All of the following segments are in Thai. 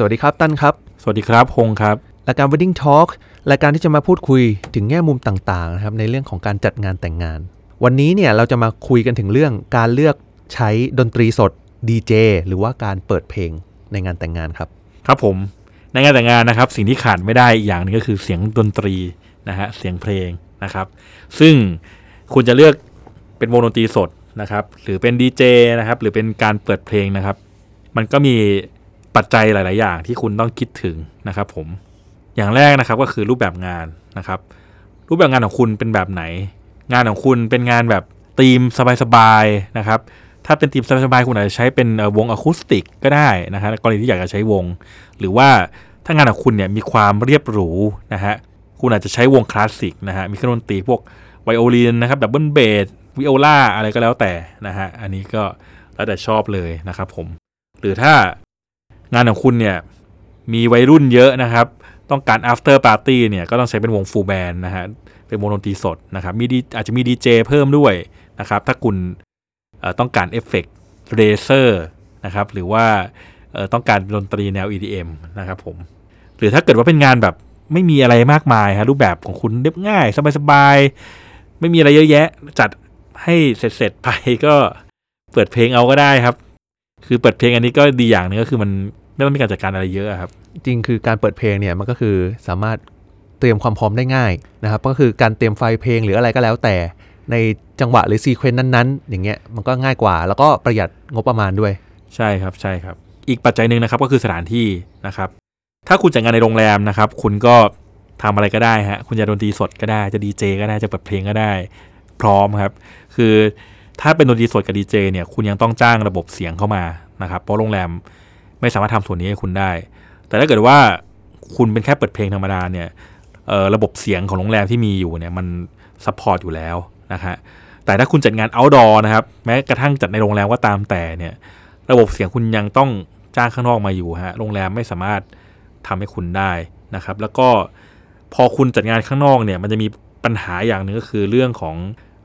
สวัสดีครับตั้นครับ สวัสดีครับพงครับรายการ Wedding Talk รายการที่จะมาพูดคุยถึงแง่มุมต่างๆนะครับในเรื่องของการจัดงานแต่งงาน วันนี้เนี่ยเราจะมาคุยกันถึงเรื่องการเลือกใช้ดนตรีสดดีเจหรือว่าการเปิดเพลงในงานแต่งงานครับ ครับผมในงานแต่งงานนะครับ สิ่งที่ขาดไม่ได้อีกอย่างหนึงก็คือเสียงดนตรีนะฮะเสียงเพลงนะครับ ซึ่งคุณจะเลือกเป็นวงดนตรีสดนะครับ หรือเป็นดีเจนะครับ หรือเป็นการเปิดเพลงนะครับ มันก็มี ปัจจัยหลาย ๆ อย่างที่คุณต้องคิดถึงนะครับ ผมอย่างแรกนะครับก็คือรูปแบบงานนะครับ รูปแบบงานของคุณเป็นแบบไหน งานของคุณเป็นงานแบบธีมสบาย ๆ นะครับ ถ้าเป็นธีมสบาย ๆ คุณอาจจะใช้เป็นวงอะคูสติกก็ได้นะฮะกรณีที่อยากจะใช้วง หรือว่าถ้างานของคุณเนี่ยมีความเรียบหรูนะฮะคุณอาจจะใช้วงคลาสสิกนะฮะมีเครื่องดนตรีพวกไวโอลินนะครับ double bass viola อะไรก็แล้วแต่นะฮะอันนี้ก็แล้วแต่ชอบเลยนะครับผมหรือถ้า งานของคุณเนี่ยมีวัยรุ่นเยอะนะครับ ต้องการ after party เนี่ยก็ต้องใช้เป็นวง full band นะฮะเป็นวงดนตรีสดนะครับมีดีอาจจะมีดีเจเพิ่มด้วยนะครับถ้าคุณต้องการ effect laser นะครับหรือว่าต้องการดนตรีแนว EDM นะครับผมหรือถ้าเกิดว่าเป็นงานแบบไม่มีอะไรมากมายฮะรูปแบบของคุณเรียบง่าย สบายๆ ไม่มีอะไรเยอะแยะ จัดให้เสร็จๆไปก็เปิดเพลงเอาก็ได้ครับ คือเปิดเพลงอันนี้ก็ดีอย่างหนึงก็คือมันไม่ต้องมีการจัดการอะไรเยอะอะครับ จริงคือการเปิดเพลงเนี่ยมันก็คือสามารถเตรียมความพร้อมได้ง่ายนะครับ ก็คือการเตรียมไฟล์เพลงหรืออะไรก็แล้วแต่ในจังหวะหรือซีเควนต์นั้นๆ อย่างเงี้ยมันก็ง่ายกว่า แล้วก็ประหยัดงบประมาณด้วย ใช่ครับใช่ครับ อีกปัจจัยหนึ่งนะครับก็คือสถานที่นะครับ ถ้าคุณจัดงานในโรงแรมนะครับ คุณก็ทำอะไรก็ได้ฮะคุณจะดนตรีสดก็ได้จะดีเจก็ได้จะเปิดเพลงก็ได้ พร้อมครับ คือ ถ้าเป็นดนตรีสดกับดีเจเนี่ยคุณยังต้องจ้างระบบเสียงเข้ามานะครับเพราะโรงแรมไม่สามารถทำส่วนนี้ให้คุณได้ แต่ถ้าเกิดว่าคุณเป็นแค่เปิดเพลงธรรมดาเนี่ยระบบเสียงของโรงแรมที่มีอยู่เนี่ยมัน support อยู่แล้วนะฮะแต่ถ้าคุณจัดงาน outdoor นะครับแม้กระทั่งจัดในโรงแรมก็ตามแต่เนี่ยระบบเสียงคุณยังต้องจ้างข้างนอกมาอยู่ฮะโรงแรมไม่สามารถทำให้คุณได้นะครับ แล้วก็พอคุณจัดงานข้างนอกเนี่ยมันจะมีปัญหาอย่างหนึ่งก็คือเรื่องของ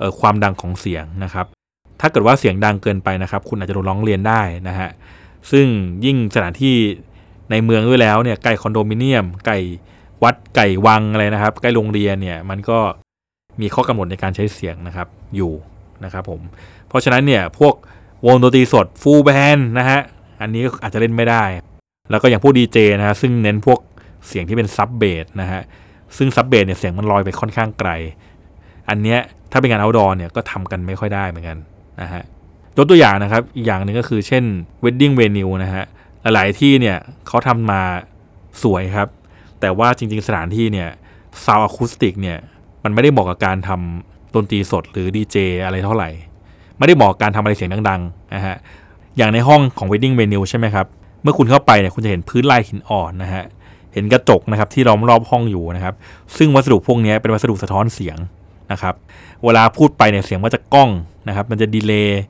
ออความดังของเสียงนะครับ ถ้าเกิดว่าเสียงดังเกินไปนะครับ คุณอาจจะโดนร้องเรียนได้นะฮะซึ่งยิ่งสถานที่ในเมืองด้วยแล้วเนี่ยใกล้คอนโดมิเนียมใกล้วัดไก่วังอะไรนะครับ ใกล้โรงเรียนเนี่ยมันก็มีข้อกำหนดในการใช้เสียงนะครับอยู่นะครับผมเพราะฉะนั้นเนี่ยพวกวงดนตรีสดฟูลแบนนะฮะอันนี้ก็อาจจะเล่นไม่ได้ แล้วก็อย่างพวกดีเจนะฮะซึ่งเน้นพวกเสียงที่เป็นซับเบสนะฮะซึ่งซับเบสเนี่ยเสียงมันลอยไปค่อนข้างไกล อันเนี้ยถ้าเป็นงาน outdoor เนี่ยก็ทำกันไม่ค่อยได้เหมือนกัน นะฮะยกตัวอย่างนะครับ อีกอย่างหนึ่งก็คือเช่น wedding venue นะฮะหลายๆที่เนี่ยเขาทำมาสวยครับ แต่ว่าจริง ๆ สถานที่เนี่ย sound acoustic เนี่ยมันไม่ได้เหมาะกับการทำดนตรีสดหรือดีเจอะไรเท่าไหร่ ไม่ได้เหมาะกับการทำอะไรเสียงดังๆนะฮะอย่างในห้องของ wedding venue ใช่ไหมครับ เมื่อคุณเข้าไปเนี่ยคุณจะเห็นพื้นลายหินอ่อนนะฮะเห็นกระจกนะครับที่ล้อมรอบห้องอยู่นะครับ ซึ่งวัสดุพวกนี้เป็นวัสดุสะท้อนเสียงนะครับ เวลาพูดไปเนี่ยเสียงมันจะก้อง นะครับ มันจะดีเลย์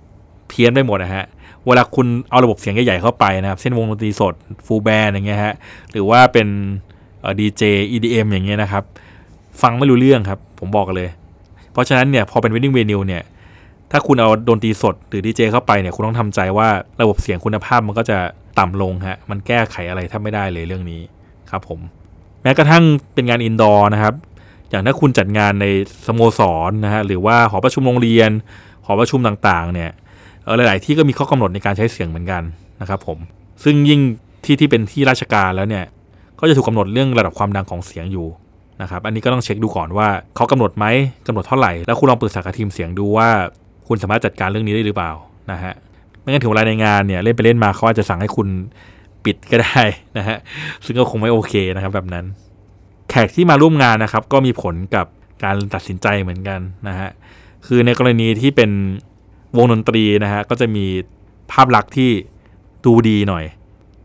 เพี้ยนไปหมดนะฮะ เวลาคุณเอาระบบเสียงใหญ่ๆเข้าไปนะครับ เช่นวงดนตรีสดfull band อย่างเงี้ยฮะ หรือว่าเป็นดีเจ EDM อย่างเงี้ยนะครับ ฟังไม่รู้เรื่องครับ ผมบอกกันเลย เพราะฉะนั้นเนี่ยพอเป็น wedding venue เนี่ยถ้าคุณเอาดนตรีสดหรือดีเจเข้าไปเนี่ยคุณต้องทำใจว่าระบบเสียงคุณภาพมันก็จะต่ำลงฮะมันแก้ไขอะไรแทบไม่ได้เลยเรื่องนี้ครับผม แม้กระทั่งเป็นงาน indoor นะครับ อย่างถ้าคุณจัดงานในสโมสรนะฮะหรือว่าหอประชุมโรงเรียน หอประชุมต่างๆเนี่ยหลายๆที่ก็มีข้อกำหนดในการใช้เสียงเหมือนกันนะครับผมซึ่งยิ่งที่ที่เป็นที่ราชการแล้วเนี่ยก็จะถูกกาหนดเรื่องระดับความดังของเสียงอยู่นะครับอันนี้ก็ต้องเช็คดูก่อนว่าเขากำหนดไหมกำหนดเท่าไหร่แล้วคุณลองปรึกษากับทีมเสียงดูว่า คุณสามารถจัดการเรื่องนี้ได้หรือเปล่านะฮะไม่งั้นถึงเวลาในงานเนี่ยเล่นไปเล่นมาเขาอาจจะสั่งให้คุณปิดก็ได้นะฮะซึ่งก็คงไม่โอเคนะครับแบบนั้น แขกที่มาร่วมงานนะครับ ก็มีผลกับการตัดสินใจเหมือนกันนะฮะ คือในกรณีที่เป็นวงดนตรีนะฮะก็จะมีภาพลักษณ์ที่ดูดีหน่อย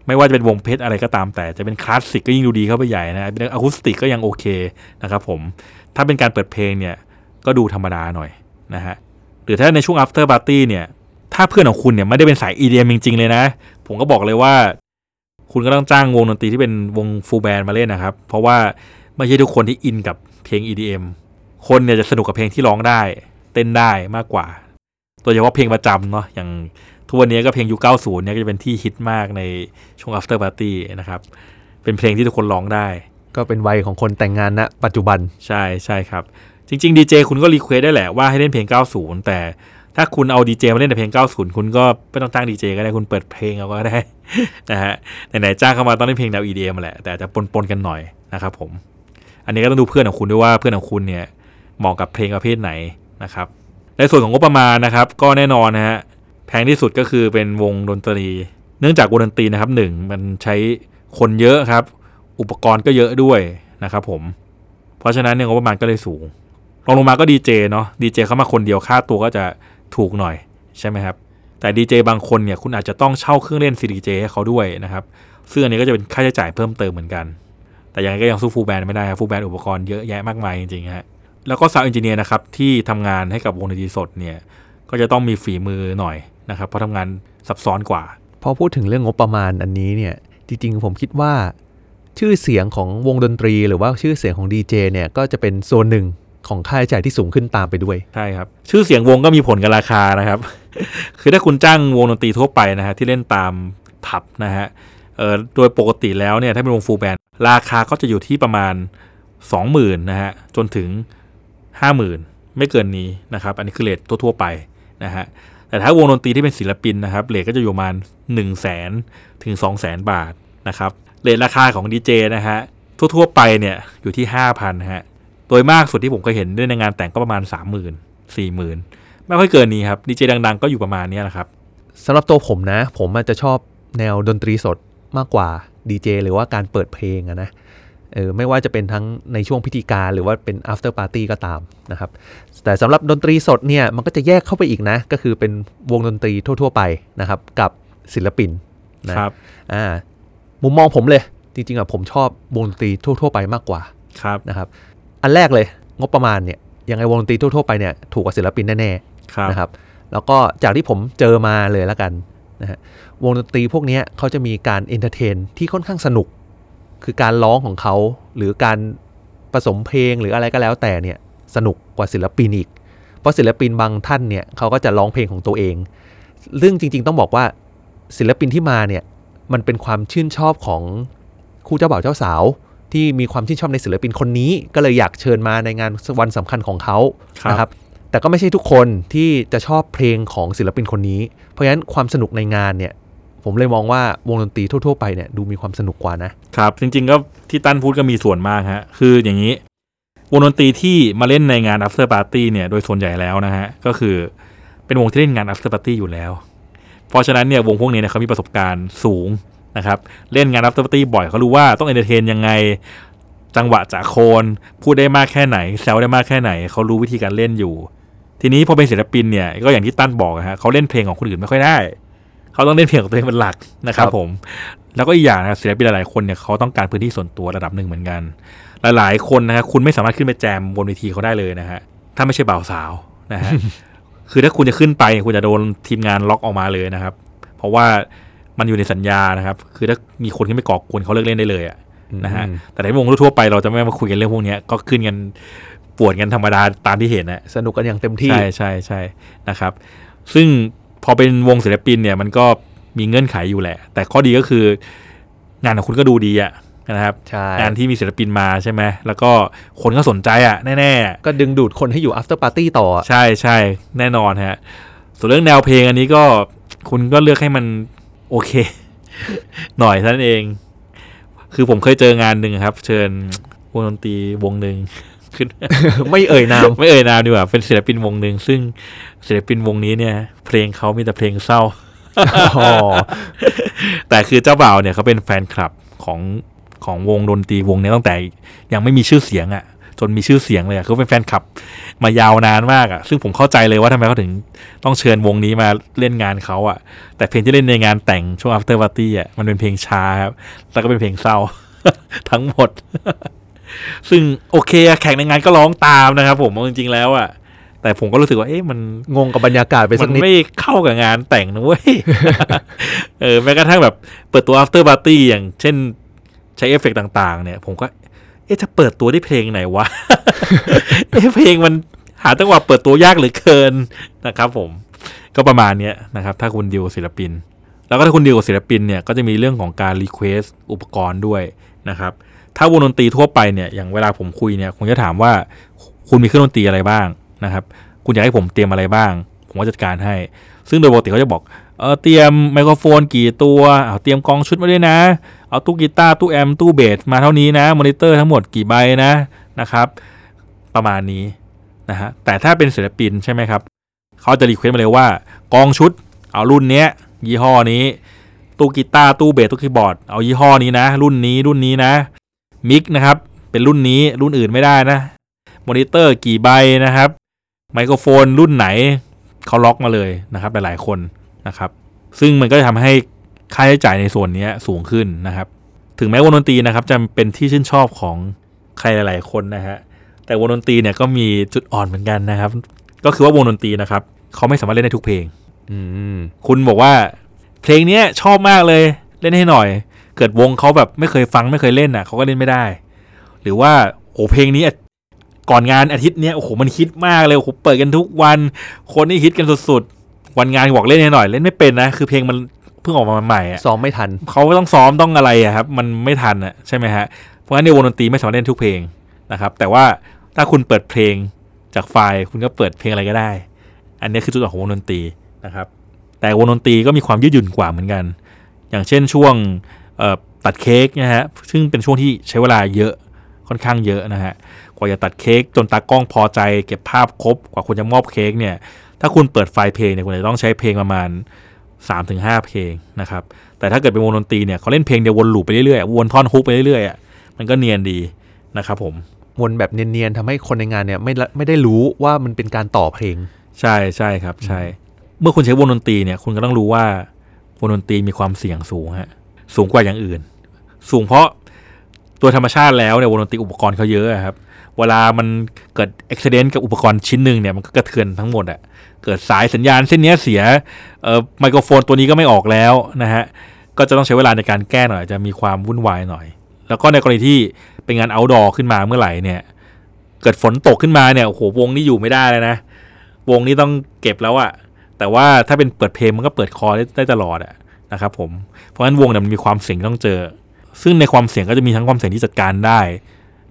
ไม่ว่าจะเป็นวงเพชรอะไรก็ตามแต่จะเป็นคลาสสิกก็ยิ่งดูดีเข้าไปใหญ่นะเป็นอะคูสติกก็ยังโอเคนะครับผมถ้าเป็นการเปิดเพลงเนี่ยก็ดูธรรมดาหน่อยนะฮะหรือถ้าในช่วง after party เนี่ยถ้าเพื่อนของคุณเนี่ยไม่ได้เป็นสาย EDM จริงๆเลยนะ ผมก็บอกเลยว่า คุณก็ต้องจ้างวงดนตรีที่เป็นวงฟูลแบนด์มาเล่นนะครับ เพราะว่าไม่ใช่ทุกคนที่อินกับเพลง EDM คนเนี่ยจะสนุกกับเพลงที่ร้องได้ เต้นได้มากกว่าโดยเฉพาะเพลงประจำเนาะอย่างทุกวันนี้ก็เพลงยุค90เนี่ยก็จะเป็นที่ฮิตมากในช่วง after party นะครับ เป็นเพลงที่ทุกคนร้องได้ ก็เป็นวัยของคนแต่งงานณปัจจุบันใช่ใช่ครับ จริงๆดีเจคุณก็ request ได้แหละว่าให้เล่นเพลง 90 แต่ถ้าคุณเอาดีเจมาเล่นแต่เพลง 90 คุณก็ไม่ต้องจ้างดีเจก็ได้คุณเปิดเพลงเอาก็ได้นะฮะไหนๆจ้างเข้ามาต้องเล่นเพลงแนว EDM มาแหละแต่อาจจะปนๆกันหน่อยนะครับผม อันนี้ก็ต้องดูเพื่อนของคุณด้วยว่าเพื่อนของคุณเนี่ยเหมาะกับเพลงประเภทไหน นะครับในส่วนของงบประมาณนะครับก็แน่นอนนะฮะแพงที่สุดก็คือเป็นวงดนตรี เนื่องจากวงดนตรีนะครับหนึ่งมันใช้คนเยอะครับ อุปกรณ์ก็เยอะด้วยนะครับผมเพราะฉะนั้นเนี่ยงบประมาณก็เลยสูงรองลงมาก็ดีเจเนาะดีเจเข้ามาคนเดียวค่าตัวก็จะถูกหน่อยใช่ไหมครับแต่ดีเจบางคนเนี่ยคุณอาจจะต้องเช่าเครื่องเล่น CDJ ให้เขาด้วยนะครับซึ่งอันนี้ก็จะเป็นค่าใช้จ่ายเพิ่มเติมเหมือนกัน แต่ยังไงก็ยังสู้ full band ไม่ได้ครับ full band อุปกรณ์เยอะแยะมากมายจริงๆฮะ แล้วก็ sound engineer นะครับที่ทำงานให้กับวงดนตรีสดเนี่ยก็จะต้องมีฝีมือหน่อยนะครับเพราะทำงานซับซ้อนกว่า พอพูดถึงเรื่องงบประมาณอันนี้เนี่ยจริงๆผมคิดว่า ชื่อเสียงของวงดนตรี หรือว่าชื่อเสียงของดีเจเนี่ยก็จะเป็นโซนหนึ่งของค่าใช้จ่ายที่สูงขึ้นตามไปด้วย ใช่ครับ ชื่อเสียงวงก็มีผลกับราคานะครับ คือถ้าคุณจ้างวงดนตรีทั่วไปนะฮะที่เล่นตามผับนะฮะเอ่อโดยปกติแล้วเนี่ยถ้าเป็นวงฟูลแบนด์ราคาก็จะอยู่ที่ประมาณ 20,000นะฮะจนถึง 50,000ไม่เกินนี้นะครับ อันนี้คือเรททั่ว ๆ ไปนะฮะแต่ถ้าวงดนตรีที่เป็นศิลปินนะครับเรทก็จะอยู่ประมาณ1 0 0 0 0แสนถึง2 0 0 0 0 0บาทนะครับเรทราคาของดีเจนะฮะทั่ว ๆ ไปเนี่ยอยู่ที่ 5,000ฮะโดยมากสุดที่ผมเคยเห็นด้วยในงานแต่งก็ประมาณ 3 0 0 0 0 4 0 0 0 0ไม่ค่อยเกินนี้ครับดีเจดัง ๆ ก็อยู่ประมาณนี้แหละครับสำหรับตัวผมนะ ผมอาจจะชอบแนวดนตรีสดมากกว่าดีเจหรือว่าการเปิดเพลงนะ เออไม่ว่าจะเป็นทั้งในช่วงพิธีการหรือว่าเป็น after party ก็ตามนะครับ แต่สำหรับดนตรีสดเนี่ยมันก็จะแยกเข้าไปอีกนะ ก็คือเป็นวงดนตรีทั่ว ๆ ไปนะครับ กับศิลปินนะครับอ่ามุมมองผมเลย จริงๆอะผมชอบวงดนตรีทั่ว ๆ ไปมากกว่าครับนะครับ อันแรกเลยงบประมาณเนี่ยยังไงวงดนตรีทั่ว ๆ ไปเนี่ยถูกกว่าศิลปินแน่ๆครับนะครับ แล้วก็จากที่ผมเจอมาเลยแล้วกันนะฮะวงดนตรีพวกเนี้ยเขาจะมีการ entertain ที่ค่อนข้างสนุก คือการร้องของเขา หรือการผสมเพลงหรืออะไรก็แล้วแต่เนี่ยสนุกกว่าศิลปินอีก เพราะศิลปินบางท่านเนี่ยเขาก็จะร้องเพลงของตัวเองเรื่องจริง ๆ ต้องบอกว่าศิลปินที่มาเนี่ยมันเป็นความชื่นชอบของคู่เจ้าบ่าวเจ้าสาว ที่มีความชื่นชอบในศิลปินคนนี้ ก็เลยอยากเชิญมาในงานวันสำคัญของเขาครับนะครับ แต่ก็ไม่ใช่ทุกคนที่จะชอบเพลงของศิลปินคนนี้ เพราะฉะนั้นความสนุกในงานเนี่ย ผมเลยมองว่าวงดนตรีทั่ว ๆ ไปเนี่ยดูมีความสนุกกว่านะครับ จริง ๆ ก็ที่ตั้นพูดก็มีส่วนมากฮะคืออย่างนี้ วงดนตรีที่มาเล่นในงาน after party เนี่ยโดยส่วนใหญ่แล้วนะฮะก็คือเป็นวงที่เล่นงาน after party อยู่แล้ว เพราะฉะนั้นเนี่ยวงพวกนี้เนี่ยเขามีประสบการณ์สูงนะครับเล่นงาน after party บ่อยเขารู้ว่าต้องเอนเตอร์เทนยังไงจังหวะจากโคนพูดได้มากแค่ไหนแซวได้มากแค่ไหนเขารู้วิธีการเล่นอยู่ ทีนี้พอเป็นศิลปินเนี่ยก็อย่างที่ตั้นบอกฮะเขาเล่นเพลงของคนอื่นไม่ค่อยได้ เขาต้องเล่นเพลงของตัวเองเป็นหลักนะครับครับผม แล้วก็อีกอย่างนะครับศิลปินหลายๆคนเนี่ยเขาต้องการพื้นที่ส่วนตัวระดับหนึ่งเหมือนกัน หลายๆคนนะฮะคุณไม่สามารถขึ้นไปแจมบนเวทีเขาได้เลยนะฮะถ้าไม่ใช่บ่าวสาวนะฮะคือถ้าคุณจะขึ้นไปคุณจะโดนทีมงานล็อกออกมาเลยนะครับ เพราะว่ามันอยู่ในสัญญานะครับ คือถ้ามีคนขึ้นไปก่อกวนเขาเลิกเล่นได้เลยอะนะฮะอืมแต่ในวงทั่วๆไปเราจะไม่มาคุยกันเรื่องพวกเนี้ยก็ขึ้นกันปวดกันธรรมดาตามที่เห็นนะสนุกกันอย่างเต็มที่ใช่ใช่ใช่นะครับ ซึ่ง พอเป็นวงศิลปินเนี่ยมันก็มีเงื่อนไขอยู่แหละ แต่ข้อดีก็คืองานของคุณก็ดูดีอะนะครับใช่งานที่มีศิลปินมาใช่ไหมแล้วก็คนก็สนใจอะแน่ก็ดึงดูดคนให้อยู่ after party ต่อๆใช่ใช่แน่นอนฮะ ส่วนเรื่องแนวเพลงอันนี้ก็คุณก็เลือกให้มันโอเค หน่อยเท่านั้นเอง คือผมเคยเจองานหนึ่งครับ เชิญวงดนตรีวงหนึ่ง ขึ้น ไม่เอ่ยนาม ไม่เอ่ยนามดีกว่า เป็นศิลปินวงหนึ่งซึ่งศิลปินวงนี้เนี่ย เพลงเขามีแต่เพลงเศร้าอ๋อแต่คือเจ้าบ่าวเนี่ยเขาเป็นแฟนคลับของของวงดนตรีวงเนี้ยตั้งแต่ยังไม่มีชื่อเสียงอะ่ะ จนมีชื่อเสียงเลยอะเขาเป็นแฟนคลับมายาวนานมากอะ่ะ ซึ่งผมเข้าใจเลยว่าทำไมเขาถึงต้องเชิญวงนี้มาเล่นงานเขาอะ่ะ แต่เพลงที่เล่นในงานแต่งช่วง after party อะ่ะมันเป็นเพลงช้าครับแล้วก็เป็นเพลงเศร้า ทั้งหมด ซึ่งโอเคอะแขกในงานก็ร้องตามนะครับ ผมเอาจริงๆแล้วอะ่ะแต่ผมก็รู้สึกว่าเอ๊ะมันงงกับบรรยากาศไปสัมักนนิดไม่เข้ากับงานแต่งนะเว้ยเออแม้กระทั่งแบบเปิดตัว after party อย่างเช่นใช้เอฟเฟกต์ต่างๆ เนี่ย ผมก็ เอ๊ะจะเปิดตัวด้วยเพลงไหนวะ เอ๊ะเพลงมันหาจังหวะเปิดตัวยากเหลือเกินนะครับ ผม ก็ประมาณเนี้ยนะครับ ถ้าคุณดีลกับศิลปิน แล้วก็ถ้าคุณดีลกับศิลปินเนี่ยก็จะมีเรื่องของการ request อุปกรณ์ด้วยนะครับ ถ้าวงดนตรีทั่วไปเนี่ยอย่างเวลาผมคุยเนี่ยผมจะถามว่าคุณมีเครื่องดนตรีอะไรบ้างนะครับ คุณอยากให้ผมเตรียมอะไรบ้าง ผมก็จัดการให้ ซึ่งโดยปกติเขาจะบอกเออเตรียมไมโครโฟนกี่ตัวเอาเตรียมกลองชุดมาด้วยนะ เอาตู้กีตาร์ตู้แอมป์ตู้เบสมาเท่านี้นะมอนิเตอร์ทั้งหมดกี่ใบนะนะครับ ประมาณนี้นะฮะแต่ถ้าเป็นศิลปินใช่ไหมครับเขาจะ request มาเลยว่ากลองชุด เอารุ่นเนี้ยยี่ห้อนี้ ตู้กีตาร์ตู้เบสตู้คีย์บอร์ดเอายี่ห้อนี้นะ รุ่นนี้รุ่นนี้นะ มิกนะครับ เป็นรุ่นนี้รุ่นอื่นไม่ได้นะมอนิเตอร์กี่ใบนะครับ ไมโครโฟนรุ่นไหนเขาล็อกมาเลยนะครับ หลายๆคนนะครับ ซึ่งมันก็จะทำให้ค่าใช้จ่ายในส่วนนี้สูงขึ้นนะครับ ถึงแม้วงดนตรีนะครับ จะเป็นที่ชื่นชอบของใครหลาย ๆ คนนะฮะแต่วงดนตรีเนี่ยก็มีจุดอ่อนเหมือนกันนะครับ ก็คือว่าวงดนตรีนะครับเขาไม่สามารถเล่นได้ทุกเพลง อืมคุณบอกว่า เพลงเนี้ยชอบมากเลย เล่นให้หน่อย เกิดวงเขาแบบไม่เคยฟังไม่เคยเล่นอะเขาก็เล่นไม่ได้ หรือว่าโอ้เพลงนี้อะก่อนงานอาทิตย์เนี้ยโอ้โหมันฮิตมากเลยโอ้โหเปิดกันทุกวัน คนนี่ฮิตกันสุดๆวันงานบอกเล่นให้หน่อยเล่นไม่เป็นนะคือเพลงมันเพิ่งออกมาใหม่อะซ้อมไม่ทันเขาต้องซ้อมต้องอะไรอะครับ มันไม่ทันอะใช่ไหมฮะเพราะฉะนั้นในวงดนตรีไม่สามารถเล่นทุกเพลงนะครับ แต่ว่าถ้าคุณเปิดเพลงจากไฟล์คุณก็เปิดเพลงอะไรก็ได้ อันนี้คือจุดอ่อนของวงดนตรีนะครับ แต่วงดนตรีก็มีความยืดหยุ่นกว่าเหมือนกัน อย่างเช่นช่วงเอ่อ ตัดเค้กนะฮะซึ่งเป็นช่วงที่ใช้เวลาเยอะค่อนข้างเยอะนะฮะกว่าจะตัดเค้กจนตากล้องพอใจ เก็บภาพครบกว่าคุณจะมอบเค้กเนี่ยถ้าคุณเปิดไฟล์เพลงเนี่ยคุณจะต้องใช้เพลงประมาณ 3-5 เพลงนะครับแต่ถ้าเกิดเป็นวงดนตรีเนี่ยเขาเล่นเพลงเดียววนลูปไปเรื่อยๆวนท่อนฮุกไปเรื่อยๆอะมันก็เนียนดีนะครับผมวนแบบเนียนๆทำให้คนในงานเนี่ยไม่ละไม่ได้รู้ว่ามันเป็นการต่อเพลง ใช่ใช่ครับใช่ เมื่อคุณใช้วงดนตรีเนี่ยคุณก็ต้องรู้ว่าวงดนตรีมีความเสี่ยงสูงฮะ สูงกว่าอย่างอื่น สูงเพราะตัวธรรมชาติแล้วเนี่ยวงดนตรีอุปกรณ์เขาเยอะครับ เวลามันเกิดอุบิเหตุกับอุปกรณ์ชิ้นหนึ่งเนี่ยมันก็กระเทือนทั้งหมดอะเกิดสายสัญญาณเส้นนี้เสียเอ่อไมโครโฟนตัวนี้ก็ไม่ออกแล้วนะฮะก็จะต้องใช้เวลาในการแก้หน่อยจะมีความวุ่นวายหน่อย แล้วก็ในกรณีที่เป็นงาน outdoor ขึ้นมาเมื่อไหร่เนี่ย เกิดฝนตกขึ้นมาเนี่ยโอ้โหวงนี้อยู่ไม่ได้เลยนะ วงนี้ต้องเก็บแล้วอะแต่ว่าถ้าเป็นเปิดเพลงมันก็เปิดคอได้ได้ตลอดอะ นะครับผมเพราะฉะนั้นวงเนี่ยมันมีความเสี่ยงต้องเจอ ซึ่งในความเสี่ยงก็จะมีทั้งความเสี่ยงที่จัดการได้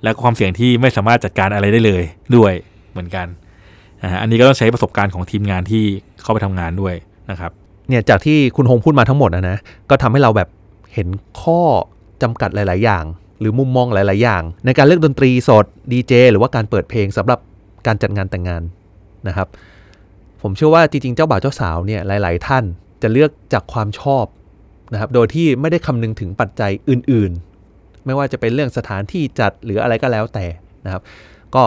และความเสี่ยงที่ไม่สามารถจัดการอะไรได้เลยด้วยเหมือนกันอันนี้ก็ต้องใช้ประสบการณ์ของทีมงานที่เข้าไปทำงานด้วยนะครับเนี่ยจากที่คุณโฮงพูดมาทั้งหมดนะนะก็ทำให้เราแบบเห็นข้อจำกัดหลาย ๆ อย่าง หรือมุมมองหลาย ๆ อย่าง ในการเลือกดนตรีสดดีเจหรือว่าการเปิดเพลงสำหรับการจัดงานแต่งงานนะครับ ผมเชื่อว่าจริง ๆ เจ้าบ่าวเจ้าสาวเนี่ยหลาย ๆ ท่าน จะเลือกจากความชอบนะครับ โดยที่ไม่ได้คำนึงถึงปัจจัยอื่นๆ ไม่ว่าจะเป็นเรื่องสถานที่จัดหรืออะไรก็แล้วแต่นะครับ ก็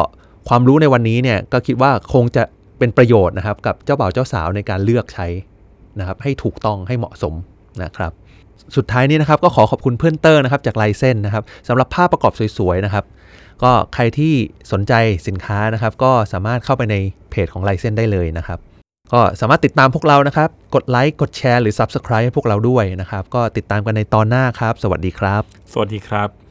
ความรู้ในวันนี้เนี่ยก็คิดว่าคงจะเป็นประโยชน์นะครับ กับเจ้าบ่าวเจ้าสาวในการเลือกใช้นะครับ ให้ถูกต้องให้เหมาะสมนะครับ สุดท้ายนี้นะครับก็ขอขอบคุณเพื่อนเตอร์นะครับจากไลเซนนะครับสำหรับภาพประกอบสวยๆนะครับ ก็ใครที่สนใจสินค้านะครับ ก็สามารถเข้าไปในเพจของไลเซนได้เลยนะครับ ก็สามารถติดตามพวกเรานะครับ กดไลค์ กดแชร์ หรือ Subscribe ให้พวกเราด้วยนะครับ ก็ติดตามกันในตอนหน้าครับ สวัสดีครับ สวัสดีครับ